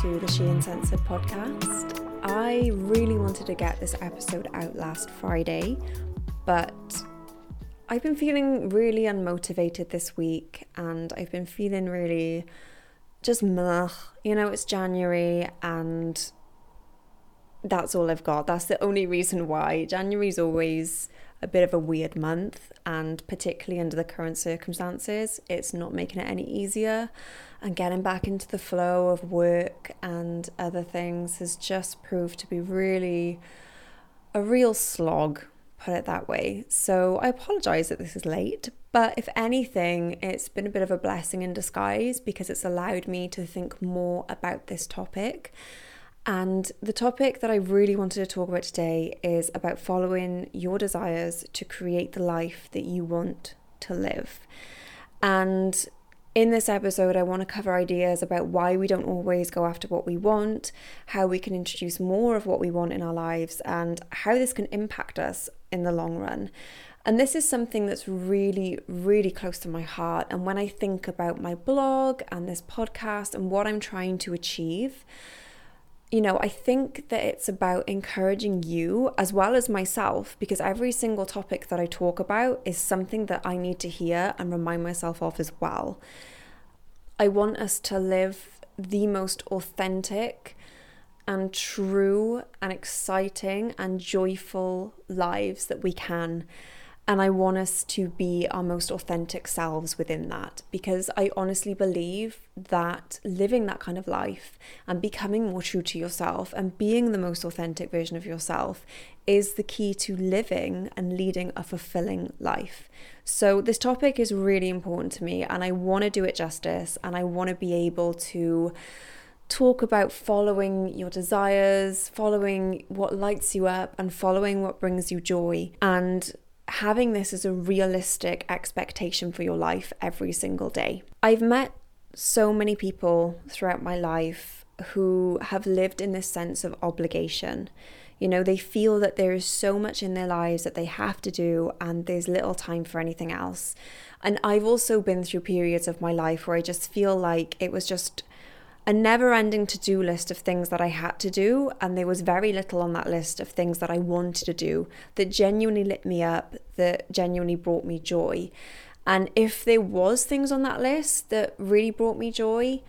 to the She Uncensored podcast. I really wanted to get this episode out last Friday, but I've been feeling really unmotivated this week and I've been feeling really just meh. You know, it's January and that's all I've got. That's the only reason why. January's always a bit of a weird month, and particularly under the current circumstances, it's not making it any easier. And getting back into the flow of work and other things has just proved to be really a real slog, put it that way. So I apologize that this is late, but if anything, it's been a bit of a blessing in disguise because it's allowed me to think more about this topic and the topic that I really wanted to talk about today is about following your desires to create the life that you want to live. And in this episode, I want to cover ideas about why we don't always go after what we want, how we can introduce more of what we want in our lives, and how this can impact us in the long run. And this is something that's really, really close to my heart. And when I think about my blog and this podcast and what I'm trying to achieve, you know, I think that it's about encouraging you as well as myself because every single topic that I talk about is something that I need to hear and remind myself of as well. I want us to live the most authentic and true and exciting and joyful lives that we can. And I want us to be our most authentic selves within that because I honestly believe that living that kind of life and becoming more true to yourself and being the most authentic version of yourself is the key to living and leading a fulfilling life. So, this topic is really important to me and I want to do it justice and I want to be able to talk about following your desires, following what lights you up, and following what brings you joy. And having this as a realistic expectation for your life every single day. I've met so many people throughout my life who have lived in this sense of obligation. You know, they feel that there is so much in their lives that they have to do, and there's little time for anything else. And I've also been through periods of my life where I just feel like it was just a never ending to do list of things that I had to do, and there was very little on that list of things that I wanted to do that genuinely lit me up, that genuinely brought me joy. And if there was things on that list that really brought me joy,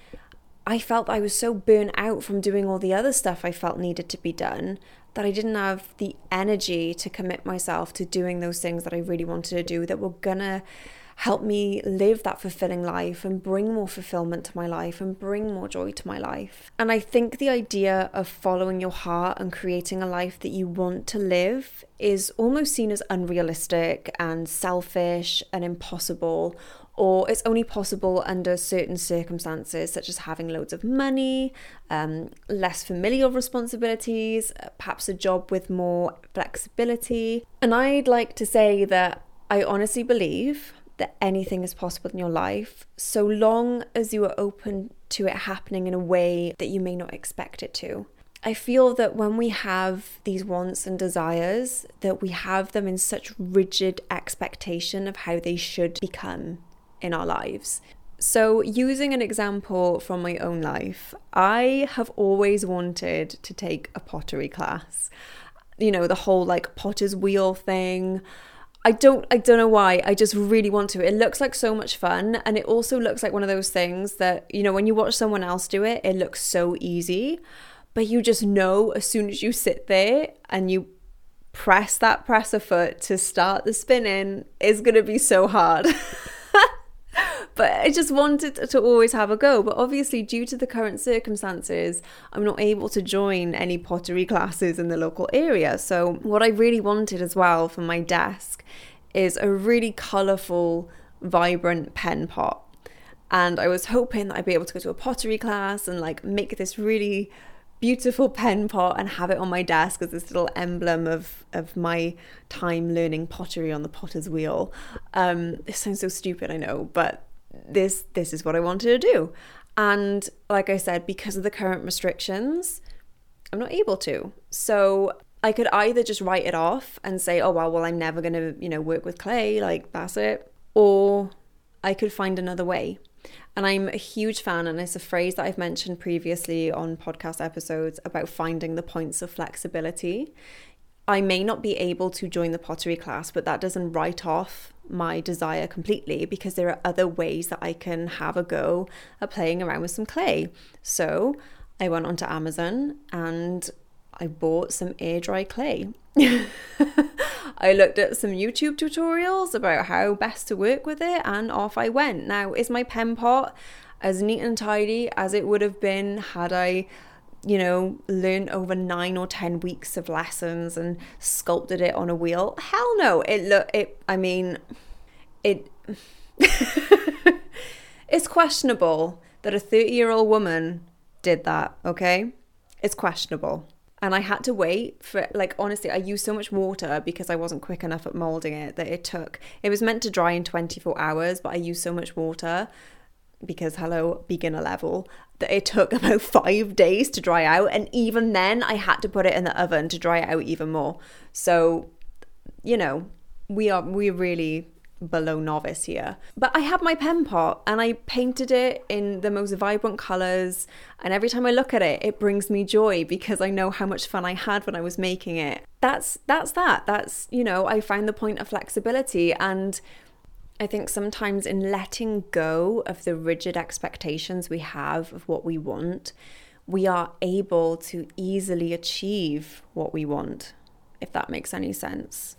I felt I was so burnt out from doing all the other stuff I felt needed to be done that I didn't have the energy to commit myself to doing those things that I really wanted to do that were gonna help me live that fulfilling life and bring more fulfillment to my life and bring more joy to my life. And I think the idea of following your heart and creating a life that you want to live is almost seen as unrealistic and selfish and impossible or it's only possible under certain circumstances, such as having loads of money, um, less familial responsibilities, perhaps a job with more flexibility. And I'd like to say that I honestly believe that anything is possible in your life so long as you are open to it happening in a way that you may not expect it to. I feel that when we have these wants and desires, that we have them in such rigid expectation of how they should become in our lives. So, using an example from my own life, I have always wanted to take a pottery class. You know, the whole like potter's wheel thing. I don't I don't know why. I just really want to. It looks like so much fun and it also looks like one of those things that, you know, when you watch someone else do it, it looks so easy, but you just know as soon as you sit there and you press that presser foot to start the spinning, it's going to be so hard. but I just wanted to always have a go. But obviously, due to the current circumstances, I'm not able to join any pottery classes in the local area. So, what I really wanted as well for my desk is a really colourful, vibrant pen pot. And I was hoping that I'd be able to go to a pottery class and like make this really beautiful pen pot and have it on my desk as this little emblem of of my time learning pottery on the potter's wheel. Um, this sounds so stupid, I know, but this this is what I wanted to do. And like I said, because of the current restrictions, I'm not able to. So I could either just write it off and say, oh well, well, I'm never gonna, you know, work with clay, like that's it. Or I could find another way. And I'm a huge fan, and it's a phrase that I've mentioned previously on podcast episodes about finding the points of flexibility. I may not be able to join the pottery class, but that doesn't write off my desire completely because there are other ways that I can have a go at playing around with some clay. So I went onto Amazon and I bought some air dry clay. I looked at some YouTube tutorials about how best to work with it and off I went. Now, is my pen pot as neat and tidy as it would have been had I, you know, learned over nine or 10 weeks of lessons and sculpted it on a wheel? Hell no. It look, it, I mean, it, it's questionable that a 30 year old woman did that, okay? It's questionable and I had to wait for like honestly I used so much water because I wasn't quick enough at molding it that it took it was meant to dry in 24 hours but I used so much water because hello beginner level that it took about 5 days to dry out and even then I had to put it in the oven to dry out even more so you know we are we really below novice here. But I have my pen pot and I painted it in the most vibrant colors. And every time I look at it, it brings me joy because I know how much fun I had when I was making it. That's that's that. That's, you know, I found the point of flexibility and I think sometimes in letting go of the rigid expectations we have of what we want, we are able to easily achieve what we want, if that makes any sense.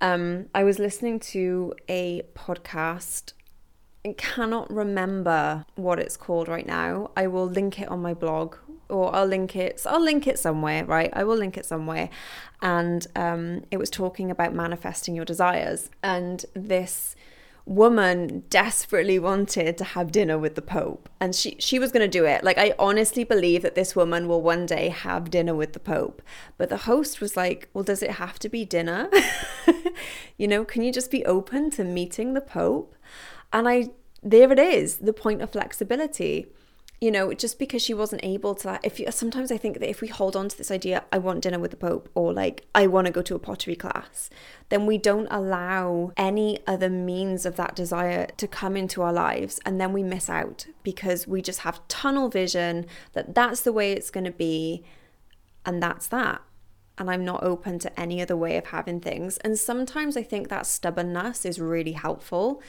Um, I was listening to a podcast. I cannot remember what it's called right now. I will link it on my blog or I'll link it. So I'll link it somewhere, right? I will link it somewhere. And um, it was talking about manifesting your desires. And this woman desperately wanted to have dinner with the pope. And she she was going to do it. Like i honestly believe that this woman will one day have dinner with the pope. But the host was like well does it have to be dinner? You know can you just be open to meeting the pope? And i there it is the point of flexibility you know, just because she wasn't able to, if you, sometimes I think that if we hold on to this idea, I want dinner with the Pope, or like, I want to go to a pottery class, then we don't allow any other means of that desire to come into our lives. And then we miss out because we just have tunnel vision that that's the way it's going to be. And that's that. And I'm not open to any other way of having things. And sometimes I think that stubbornness is really helpful.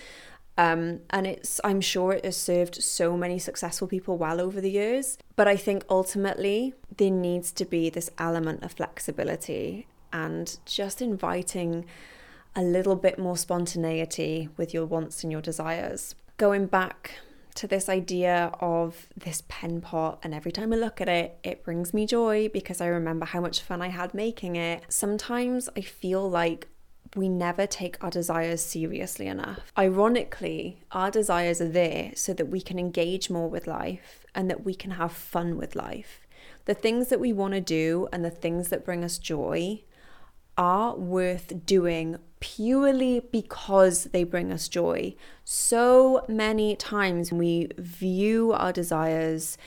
Um, and it's I'm sure it has served so many successful people well over the years. But I think ultimately there needs to be this element of flexibility and just inviting a little bit more spontaneity with your wants and your desires. Going back to this idea of this pen pot, and every time I look at it, it brings me joy because I remember how much fun I had making it. Sometimes I feel like we never take our desires seriously enough. Ironically, our desires are there so that we can engage more with life and that we can have fun with life. The things that we want to do and the things that bring us joy are worth doing purely because they bring us joy. So many times we view our desires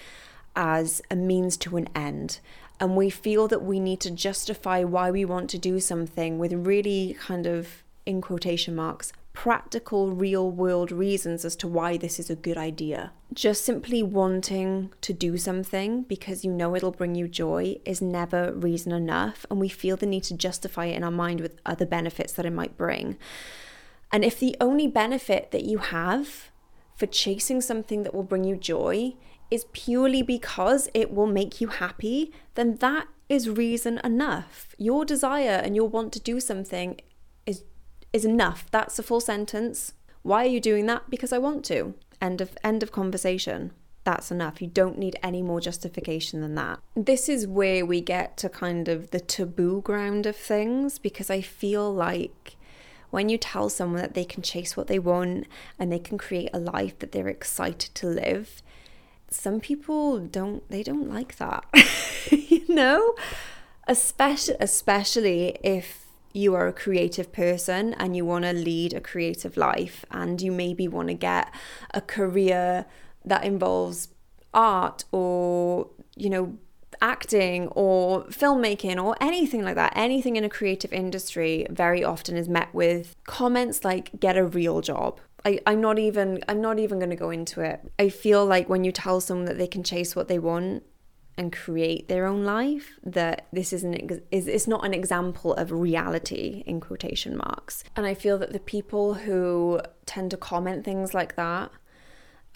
as a means to an end and we feel that we need to justify why we want to do something with really kind of, in quotation marks, practical, real world reasons as to why this is a good idea. Just simply wanting to do something because you know it'll bring you joy is never reason enough, and we feel the need to justify it in our mind with other benefits that it might bring. And if the only benefit that you have for chasing something that will bring you joy is purely because it will make you happy, then that is reason enough. Your desire and your want to do something is is enough. That's a full sentence. Why are you doing that? Because I want to. End of end of conversation. That's enough. You don't need any more justification than that. This is where we get to kind of the taboo ground of things because I feel like when you tell someone that they can chase what they want and they can create a life that they're excited to live, some people don't they don't like that you know? Especially especially if you are a creative person and you want to lead a creative life and you maybe want to get a career that involves art or you know acting or filmmaking or anything like that anything in a creative industry very often is met with comments like get a real job I, I'm not even I'm not even gonna go into it. I feel like when you tell someone that they can chase what they want and create their own life, that this is an is it's not an example of reality in quotation marks. And I feel that the people who tend to comment things like that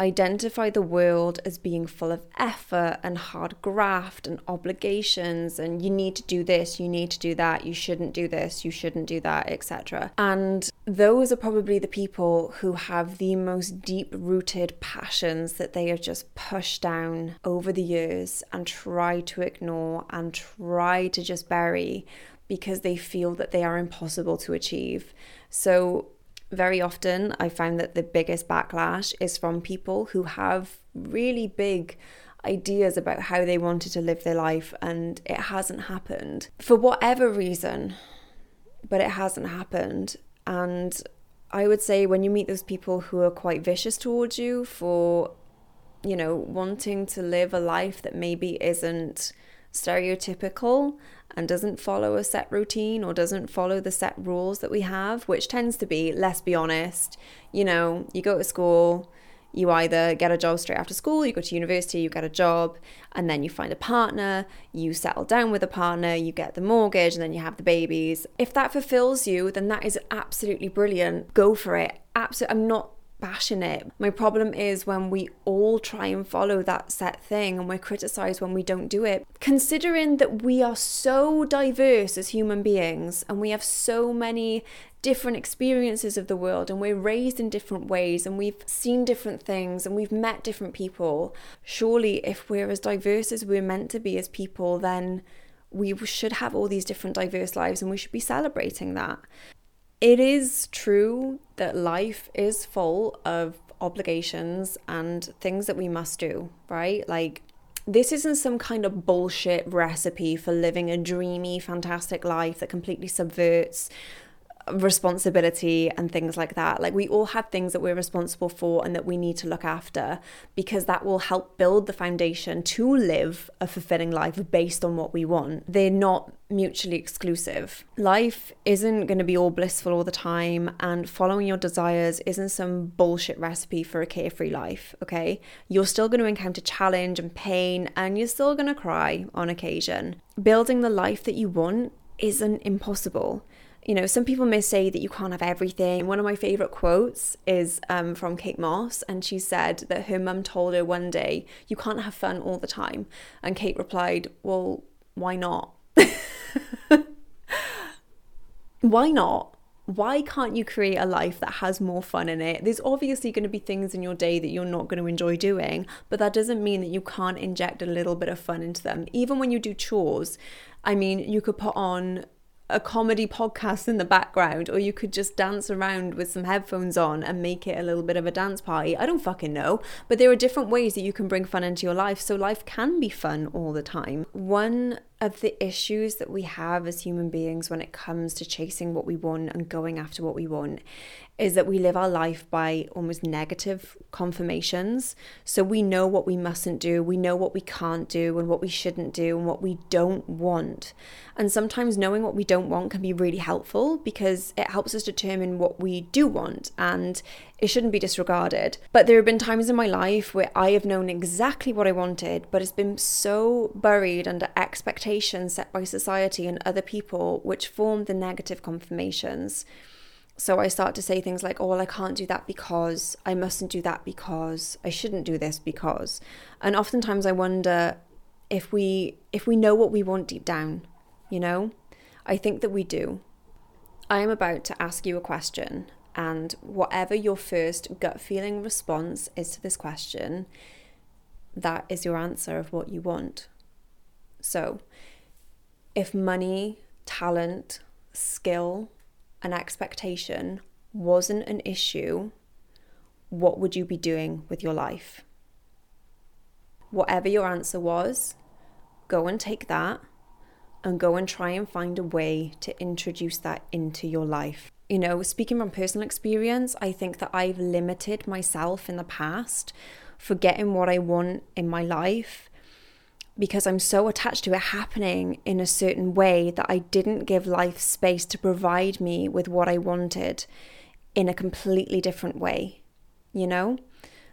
identify the world as being full of effort and hard graft and obligations and you need to do this you need to do that you shouldn't do this you shouldn't do that etc and those are probably the people who have the most deep rooted passions that they have just pushed down over the years and try to ignore and try to just bury because they feel that they are impossible to achieve. So very often I find that the biggest backlash is from people who have really big ideas about how they wanted to live their life and it hasn't happened for whatever reason, but it hasn't happened. And I would say when you meet those people who are quite vicious towards you for, you know, wanting to live a life that maybe isn't stereotypical and doesn't follow a set routine or doesn't follow the set rules that we have, which tends to be, let's be honest, you know, you go to school, you either get a job straight after school, you go to university, you get a job, and then you find a partner, you settle down with a partner, you get the mortgage, and then you have the babies. If that fulfills you, then that is absolutely brilliant. Go for it. Absolutely. I'm not bashing it. My problem is when we all try and follow that set thing and we're criticized when we don't do it. Considering that we are so diverse as human beings and we have so many different experiences of the world and we're raised in different ways and we've seen different things and we've met different people. Surely, if we're as diverse as we're meant to be as people, then we should have all these different diverse lives and we should be celebrating that it is true that life is full of obligations and things that we must do, right? Like, this isn't some kind of bullshit recipe for living a dreamy, fantastic life that completely subverts responsibility and things like that. Like we all have things that we're responsible for and that we need to look after because that will help build the foundation to live a fulfilling life based on what we want. They're not mutually exclusive. Life isn't going to be all blissful all the time and following your desires isn't some bullshit recipe for a carefree life, okay? You're still going to encounter challenge and pain and you're still going to cry on occasion. Building the life that you want isn't impossible you know, some people may say that you can't have everything. One of my favorite quotes is um, from Kate Moss, and she said that her mum told her one day, You can't have fun all the time. And Kate replied, Well, why not? why not? Why can't you create a life that has more fun in it? There's obviously going to be things in your day that you're not going to enjoy doing, but that doesn't mean that you can't inject a little bit of fun into them. Even when you do chores, I mean, you could put on a comedy podcast in the background, or you could just dance around with some headphones on and make it a little bit of a dance party. I don't fucking know. But there are different ways that you can bring fun into your life, so life can be fun all the time. One of the issues that we have as human beings when it comes to chasing what we want and going after what we want is that we live our life by almost negative confirmations. So we know what we mustn't do, we know what we can't do, and what we shouldn't do, and what we don't want. And sometimes knowing what we don't want can be really helpful because it helps us determine what we do want and it shouldn't be disregarded. But there have been times in my life where I have known exactly what I wanted, but it's been so buried under expectations set by society and other people, which form the negative confirmations. So I start to say things like, oh, well, I can't do that because, I mustn't do that because, I shouldn't do this because. And oftentimes I wonder if we if we know what we want deep down, you know? I think that we do. I am about to ask you a question and whatever your first gut feeling response is to this question, that is your answer of what you want. So, if money, talent, skill, and expectation wasn't an issue, what would you be doing with your life? Whatever your answer was, go and take that and go and try and find a way to introduce that into your life you know, speaking from personal experience, I think that I've limited myself in the past for getting what I want in my life because I'm so attached to it happening in a certain way that I didn't give life space to provide me with what I wanted in a completely different way, you know?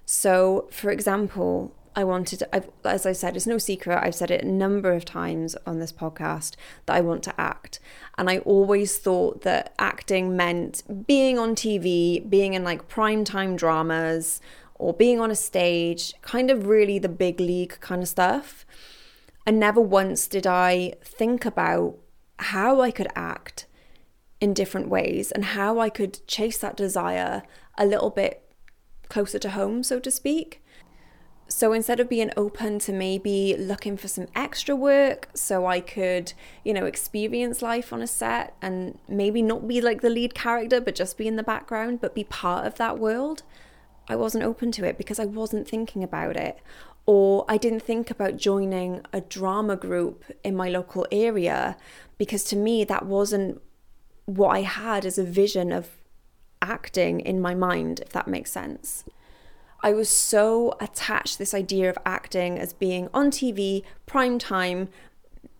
So, for example, I wanted, I've, as I said, it's no secret. I've said it a number of times on this podcast that I want to act. And I always thought that acting meant being on TV, being in like primetime dramas, or being on a stage, kind of really the big league kind of stuff. And never once did I think about how I could act in different ways and how I could chase that desire a little bit closer to home, so to speak. So instead of being open to maybe looking for some extra work so I could, you know, experience life on a set and maybe not be like the lead character, but just be in the background, but be part of that world, I wasn't open to it because I wasn't thinking about it. Or I didn't think about joining a drama group in my local area because to me that wasn't what I had as a vision of acting in my mind, if that makes sense. I was so attached this idea of acting as being on TV, prime time,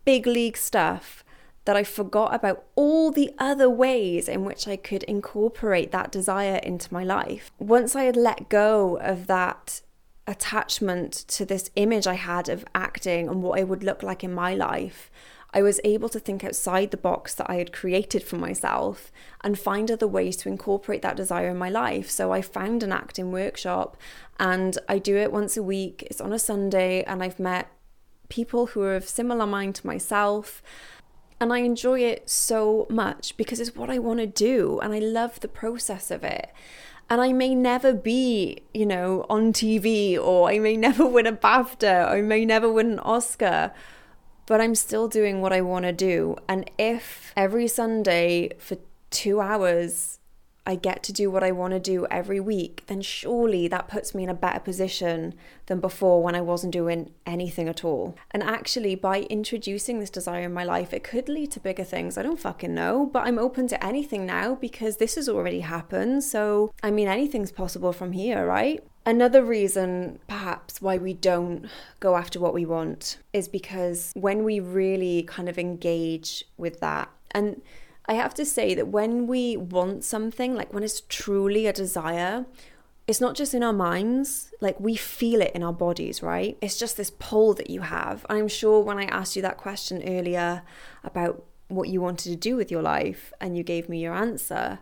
big league stuff that I forgot about all the other ways in which I could incorporate that desire into my life. Once I had let go of that attachment to this image I had of acting and what it would look like in my life, I was able to think outside the box that I had created for myself and find other ways to incorporate that desire in my life. So I found an acting workshop and I do it once a week. It's on a Sunday, and I've met people who are of similar mind to myself. And I enjoy it so much because it's what I want to do and I love the process of it. And I may never be, you know, on TV or I may never win a BAFTA or I may never win an Oscar but I'm still doing what I want to do. And if every Sunday for two hours I get to do what I want to do every week, then surely that puts me in a better position than before when I wasn't doing anything at all. And actually, by introducing this desire in my life, it could lead to bigger things. I don't fucking know, but I'm open to anything now because this has already happened. So, I mean, anything's possible from here, right? Another reason, perhaps, why we don't go after what we want is because when we really kind of engage with that, and I have to say that when we want something, like when it's truly a desire, it's not just in our minds, like we feel it in our bodies, right? It's just this pull that you have. I'm sure when I asked you that question earlier about what you wanted to do with your life and you gave me your answer,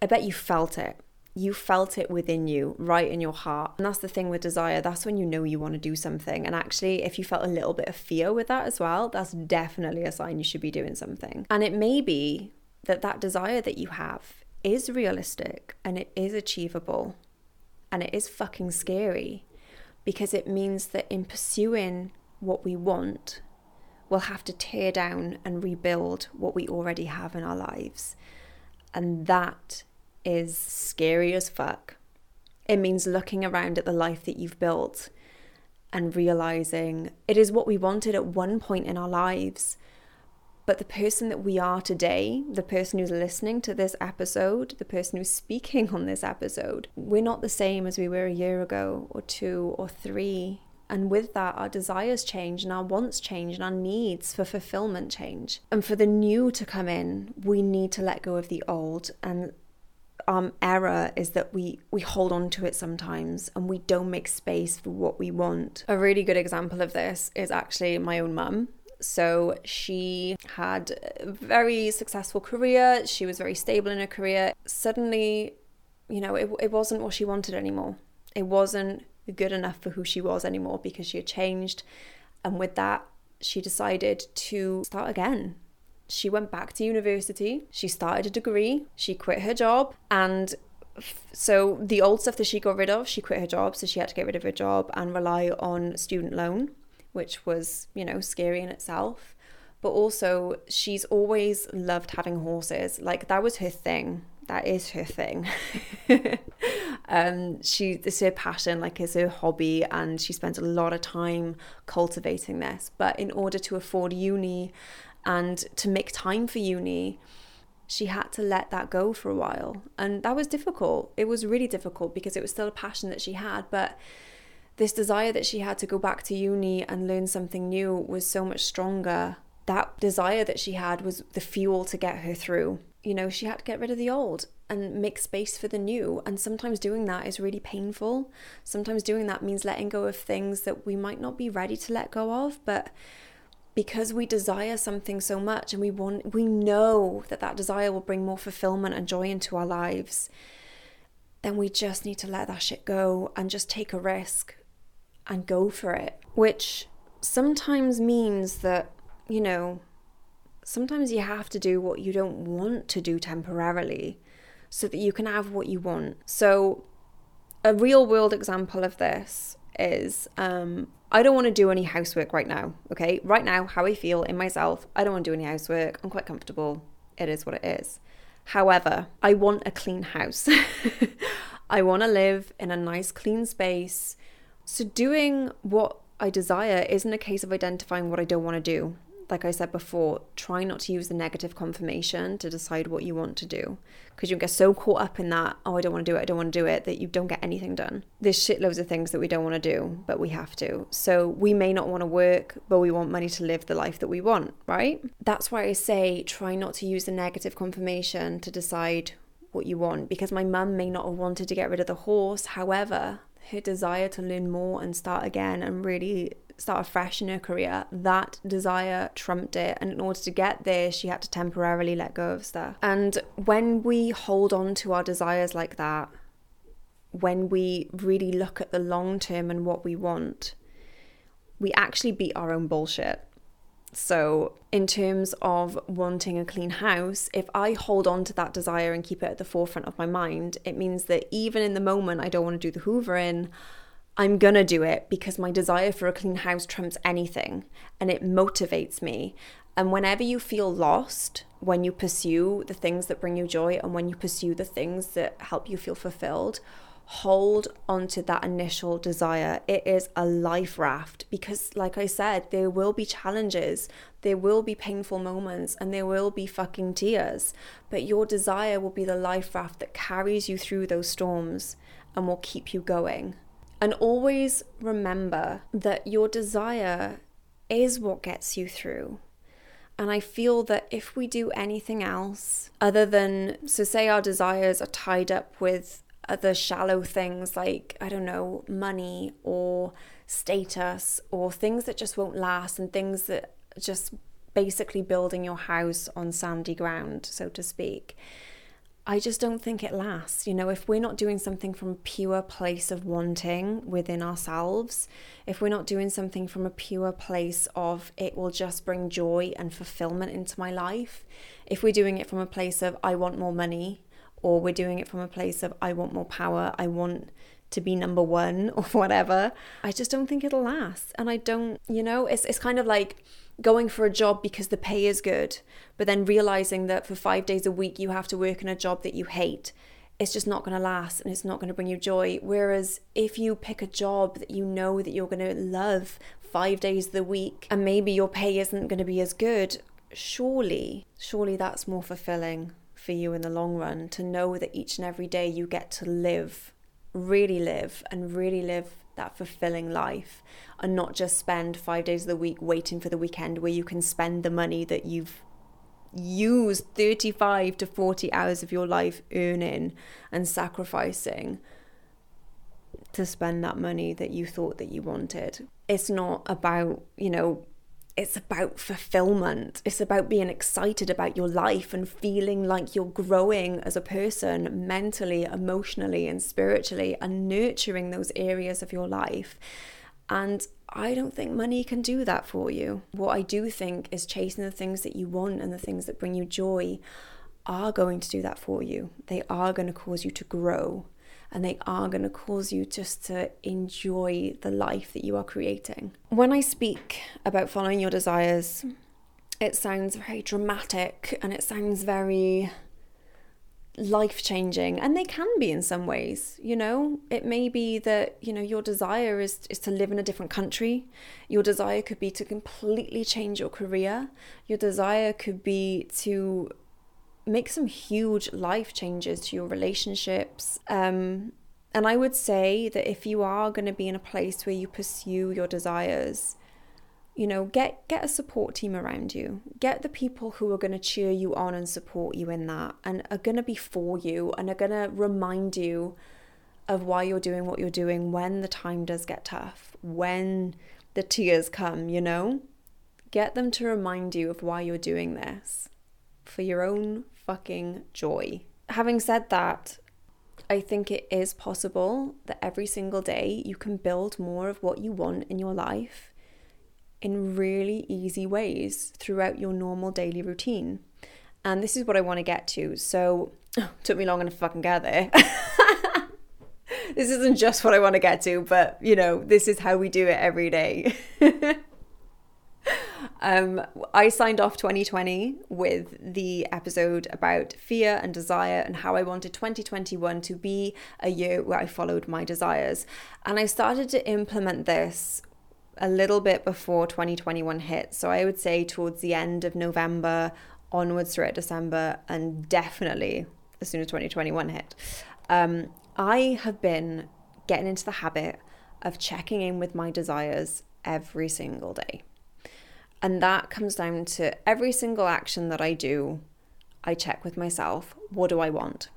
I bet you felt it you felt it within you, right in your heart. And that's the thing with desire. That's when you know you want to do something. And actually, if you felt a little bit of fear with that as well, that's definitely a sign you should be doing something. And it may be that that desire that you have is realistic and it is achievable and it is fucking scary because it means that in pursuing what we want, we'll have to tear down and rebuild what we already have in our lives. And that is scary as fuck. It means looking around at the life that you've built and realizing it is what we wanted at one point in our lives. But the person that we are today, the person who's listening to this episode, the person who's speaking on this episode, we're not the same as we were a year ago, or two, or three. And with that, our desires change and our wants change and our needs for fulfillment change. And for the new to come in, we need to let go of the old and um, error is that we we hold on to it sometimes and we don't make space for what we want. A really good example of this is actually my own mum. So she had a very successful career. She was very stable in her career. Suddenly, you know, it, it wasn't what she wanted anymore. It wasn't good enough for who she was anymore because she had changed. And with that, she decided to start again she went back to university, she started a degree, she quit her job, and so the old stuff that she got rid of, she quit her job, so she had to get rid of her job and rely on student loan, which was, you know, scary in itself. But also, she's always loved having horses. Like that was her thing. That is her thing. um, she it's her passion, like it's her hobby, and she spends a lot of time cultivating this. But in order to afford uni and to make time for uni, she had to let that go for a while. And that was difficult. It was really difficult because it was still a passion that she had. But this desire that she had to go back to uni and learn something new was so much stronger. That desire that she had was the fuel to get her through. you know, she had to get rid of the old and make space for the new. And sometimes doing that is really painful. Sometimes doing that means letting go of things that we might not be ready to let go of, but because we desire something so much and we want we know that that desire will bring more fulfillment and joy into our lives then we just need to let that shit go and just take a risk and go for it which sometimes means that you know sometimes you have to do what you don't want to do temporarily so that you can have what you want. So, a real world example of this is um, I don't want to do any housework right now. Okay. Right now, how I feel in myself, I don't want to do any housework. I'm quite comfortable. It is what it is. However, I want a clean house. I want to live in a nice, clean space. So, doing what I desire isn't a case of identifying what I don't want to do like I said before, try not to use the negative confirmation to decide what you want to do because you get so caught up in that, oh, I don't want to do it, I don't want to do it, that you don't get anything done. There's shitloads of things that we don't want to do, but we have to. So we may not want to work, but we want money to live the life that we want, right? That's why I say try not to use the negative confirmation to decide what you want because my mum may not have wanted to get rid of the horse. However, her desire to learn more and start again and really start afresh in her career, that desire trumped it. And in order to get there, she had to temporarily let go of stuff. And when we hold on to our desires like that, when we really look at the long term and what we want, we actually beat our own bullshit. So, in terms of wanting a clean house, if I hold on to that desire and keep it at the forefront of my mind, it means that even in the moment I don't want to do the hoovering, I'm gonna do it because my desire for a clean house trumps anything and it motivates me. And whenever you feel lost, when you pursue the things that bring you joy and when you pursue the things that help you feel fulfilled, hold onto that initial desire. It is a life raft because, like I said, there will be challenges, there will be painful moments, and there will be fucking tears. But your desire will be the life raft that carries you through those storms and will keep you going. And always remember that your desire is what gets you through. And I feel that if we do anything else other than, so say our desires are tied up with other shallow things like, I don't know, money or status or things that just won't last and things that just basically building your house on sandy ground, so to speak. I just don't think it lasts. You know, if we're not doing something from a pure place of wanting within ourselves, if we're not doing something from a pure place of it will just bring joy and fulfillment into my life, if we're doing it from a place of I want more money, or we're doing it from a place of I want more power, I want to be number one or whatever, I just don't think it'll last. And I don't, you know, it's it's kind of like going for a job because the pay is good, but then realizing that for five days a week you have to work in a job that you hate, it's just not going to last and it's not going to bring you joy. Whereas if you pick a job that you know that you're going to love five days of the week and maybe your pay isn't going to be as good, surely, surely that's more fulfilling for you in the long run to know that each and every day you get to live, really live, and really live that fulfilling life and not just spend five days of the week waiting for the weekend where you can spend the money that you've used 35 to 40 hours of your life earning and sacrificing to spend that money that you thought that you wanted. It's not about, you know, it's about fulfillment. It's about being excited about your life and feeling like you're growing as a person mentally, emotionally, and spiritually, and nurturing those areas of your life. And I don't think money can do that for you. What I do think is chasing the things that you want and the things that bring you joy are going to do that for you. They are going to cause you to grow and they are going to cause you just to enjoy the life that you are creating. When I speak about following your desires, it sounds very dramatic and it sounds very life changing and they can be in some ways you know? It may be that you know your desire is is to live in a different country. Your desire could be to completely change your career. Your desire could be to make some huge life changes to your relationships. Um, and I would say that if you are going to be in a place where you pursue your desires, you know, get get a support team around you. Get the people who are going to cheer you on and support you in that and are going to be for you and are going to remind you of why you're doing what you're doing when the time does get tough, when the tears come, you know? Get them to remind you of why you're doing this for your own fucking joy. Having said that, I think it is possible that every single day you can build more of what you want in your life in really easy ways throughout your normal daily routine. And this is what I want to get to. So, oh, took me long enough to fucking get there. this isn't just what I want to get to, but you know, this is how we do it every day. um, I signed off 2020 with the episode about fear and desire and how I wanted 2021 to be a year where I followed my desires. And I started to implement this a little bit before 2021 hit. So I would say towards the end of November, onwards throughout December, and definitely as soon as 2021 hit. Um, I have been getting into the habit of checking in with my desires every single day. And that comes down to every single action that I do, I check with myself what do I want?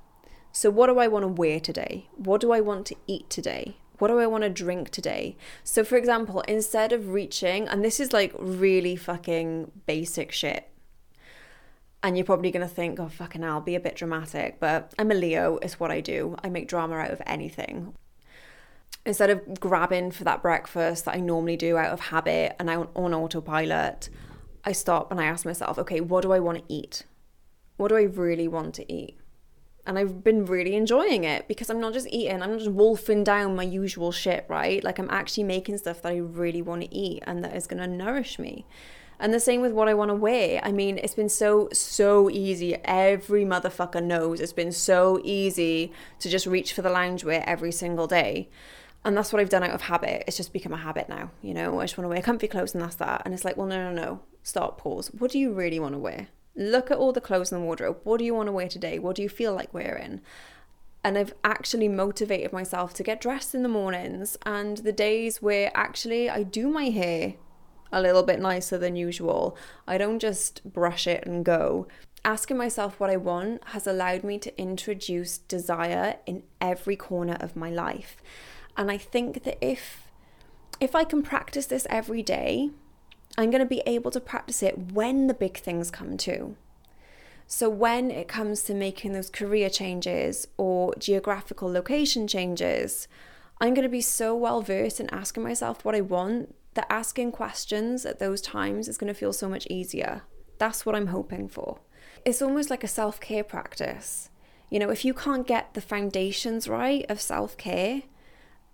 So, what do I want to wear today? What do I want to eat today? What do I want to drink today? So, for example, instead of reaching, and this is like really fucking basic shit, and you're probably going to think, oh, fucking hell, I'll be a bit dramatic, but I'm a Leo, it's what I do. I make drama out of anything. Instead of grabbing for that breakfast that I normally do out of habit and I'm on autopilot, I stop and I ask myself, okay, what do I want to eat? What do I really want to eat? and I've been really enjoying it because I'm not just eating, I'm not just wolfing down my usual shit, right? Like I'm actually making stuff that I really want to eat and that is going to nourish me. And the same with what I want to wear. I mean, it's been so, so easy. Every motherfucker knows it's been so easy to just reach for the loungewear every single day. And that's what I've done out of habit. It's just become a habit now. You know, I just want to wear comfy clothes and that's that. And it's like, well, no, no, no. Stop, pause. What do you really want to wear? Look at all the clothes in the wardrobe. What do you want to wear today? What do you feel like wearing? And I've actually motivated myself to get dressed in the mornings and the days where actually I do my hair a little bit nicer than usual. I don't just brush it and go. Asking myself what I want has allowed me to introduce desire in every corner of my life. And I think that if if I can practice this every day, I'm going to be able to practice it when the big things come too. So, when it comes to making those career changes or geographical location changes, I'm going to be so well versed in asking myself what I want that asking questions at those times is going to feel so much easier. That's what I'm hoping for. It's almost like a self care practice. You know, if you can't get the foundations right of self care,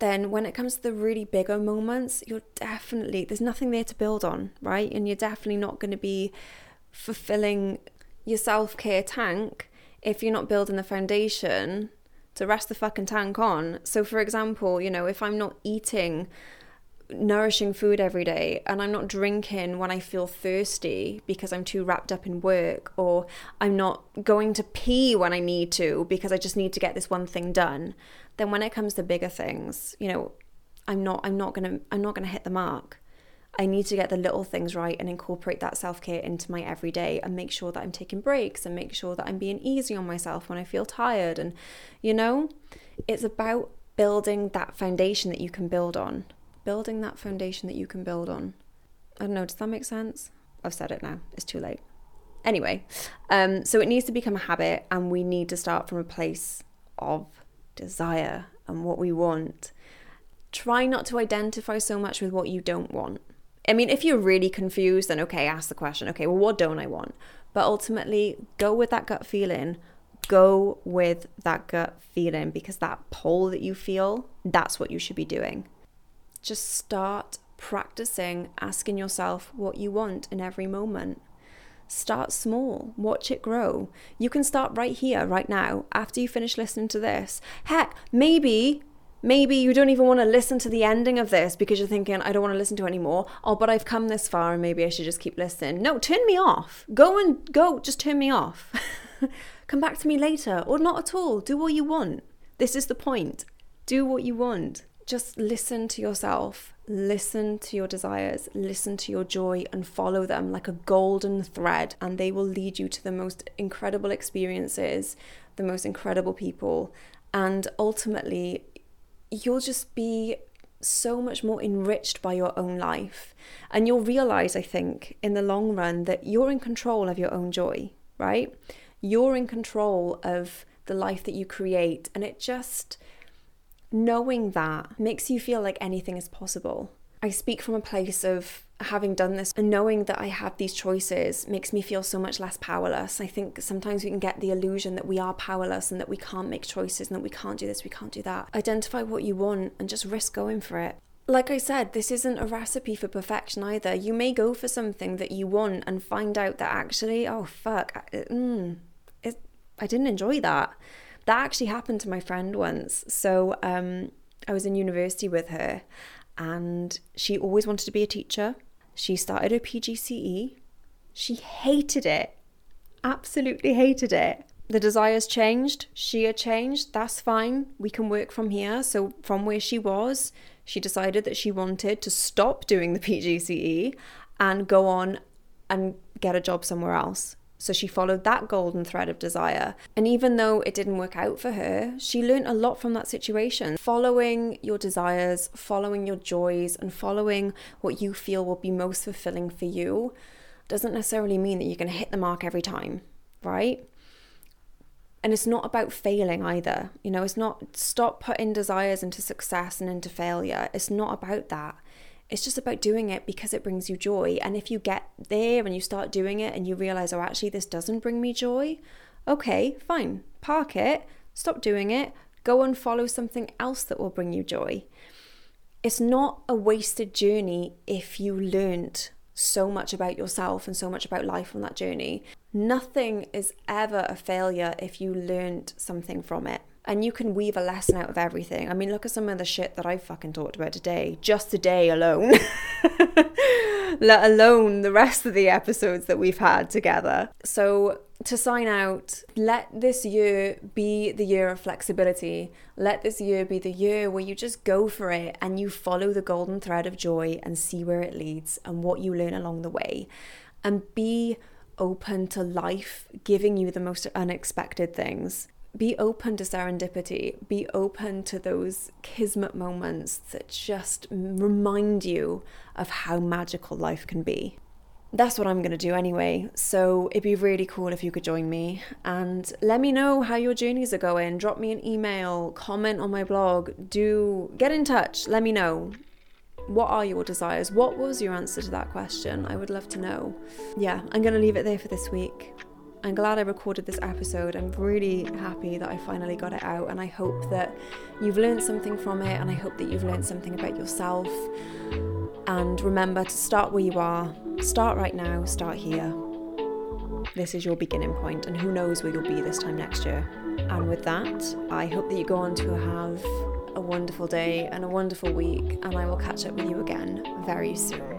then when it comes to the really bigger moments, you're definitely, there's nothing there to build on, right? And you're definitely not going to be fulfilling your self care tank if you're not building the foundation to rest the fucking tank on. So, for example, you know, if I'm not eating nourishing food every day and I'm not drinking when I feel thirsty because I'm too wrapped up in work or I'm not going to pee when I need to because I just need to get this one thing done then when it comes to bigger things you know I'm not I'm not going to I'm not going to hit the mark. I need to get the little things right and incorporate that self-care into my everyday and make sure that I'm taking breaks and make sure that I'm being easy on myself when I feel tired and you know it's about building that foundation that you can build on building that foundation that you can build on. I don't know, does that make sense? I've said it now, it's too late. Anyway, um, so it needs to become a habit, and we need to start from a place of desire and what we want. Try not to identify so much with what you don't want. I mean, if you're really confused, then okay, ask the question, okay, well, what don't I want? But ultimately, go with that gut feeling. Go with that gut feeling because that pull that you feel, that's what you should be doing just start practicing asking yourself what you want in every moment. Start small, watch it grow. You can start right here, right now, after you finish listening to this. Heck, maybe maybe you don't even want to listen to the ending of this because you're thinking, I don't want to listen to anymore. Oh, but I've come this far and maybe I should just keep listening. No, turn me off. Go and go, just turn me off. come back to me later or not at all. Do what you want. This is the point. Do what you want just listen to yourself, listen to your desires, listen to your joy, and follow them like a golden thread. And they will lead you to the most incredible experiences, the most incredible people. And ultimately, you'll just be so much more enriched by your own life. And you'll realize, I think, in the long run, that you're in control of your own joy, right? You're in control of the life that you create. And it just knowing that makes you feel like anything is possible. I speak from a place of having done this and knowing that I have these choices makes me feel so much less powerless. I think sometimes we can get the illusion that we are powerless and that we can't make choices and that we can't do this, we can't do that. Identify what you want and just risk going for it. Like I said, this isn't a recipe for perfection either. You may go for something that you want and find out that actually, oh fuck, mm, it, I didn't enjoy that. That actually happened to my friend once. So um, I was in university with her, and she always wanted to be a teacher. She started her PGCE. She hated it, absolutely hated it. The desires changed, she had changed. That's fine. We can work from here. So, from where she was, she decided that she wanted to stop doing the PGCE and go on and get a job somewhere else. So she followed that golden thread of desire. And even though it didn't work out for her, she learned a lot from that situation. Following your desires, following your joys, and following what you feel will be most fulfilling for you doesn't necessarily mean that you're going to hit the mark every time, right? And it's not about failing either. You know, it's not stop putting desires into success and into failure. It's not about that. It's just about doing it because it brings you joy. And if you get there and you start doing it and you realize, oh, actually, this doesn't bring me joy, okay, fine, park it, stop doing it, go and follow something else that will bring you joy. It's not a wasted journey if you learned so much about yourself and so much about life on that journey. Nothing is ever a failure if you learned something from it and you can weave a lesson out of everything. I mean, look at some of the shit that I fucking talked about today, just today alone, let alone the rest of the episodes that we've had together. So, to sign out, let this year be the year of flexibility. Let this year be the year where you just go for it and you follow the golden thread of joy and see where it leads and what you learn along the way. And be open to life giving you the most unexpected things be open to serendipity, be open to those kismet moments that just remind you of how magical life can be. That's what I'm going to do anyway. So it'd be really cool if you could join me and let me know how your journeys are going. Drop me an email, comment on my blog, do get in touch, let me know. What are your desires? What was your answer to that question? I would love to know. Yeah, I'm going to leave it there for this week. I'm glad I recorded this episode. I'm really happy that I finally got it out, and I hope that you've learned something from it, and I hope that you've learned something about yourself. And remember to start where you are, start right now, start here. This is your beginning point, and who knows where you'll be this time next year. And with that, I hope that you go on to have a wonderful day and a wonderful week, and I will catch up with you again very soon.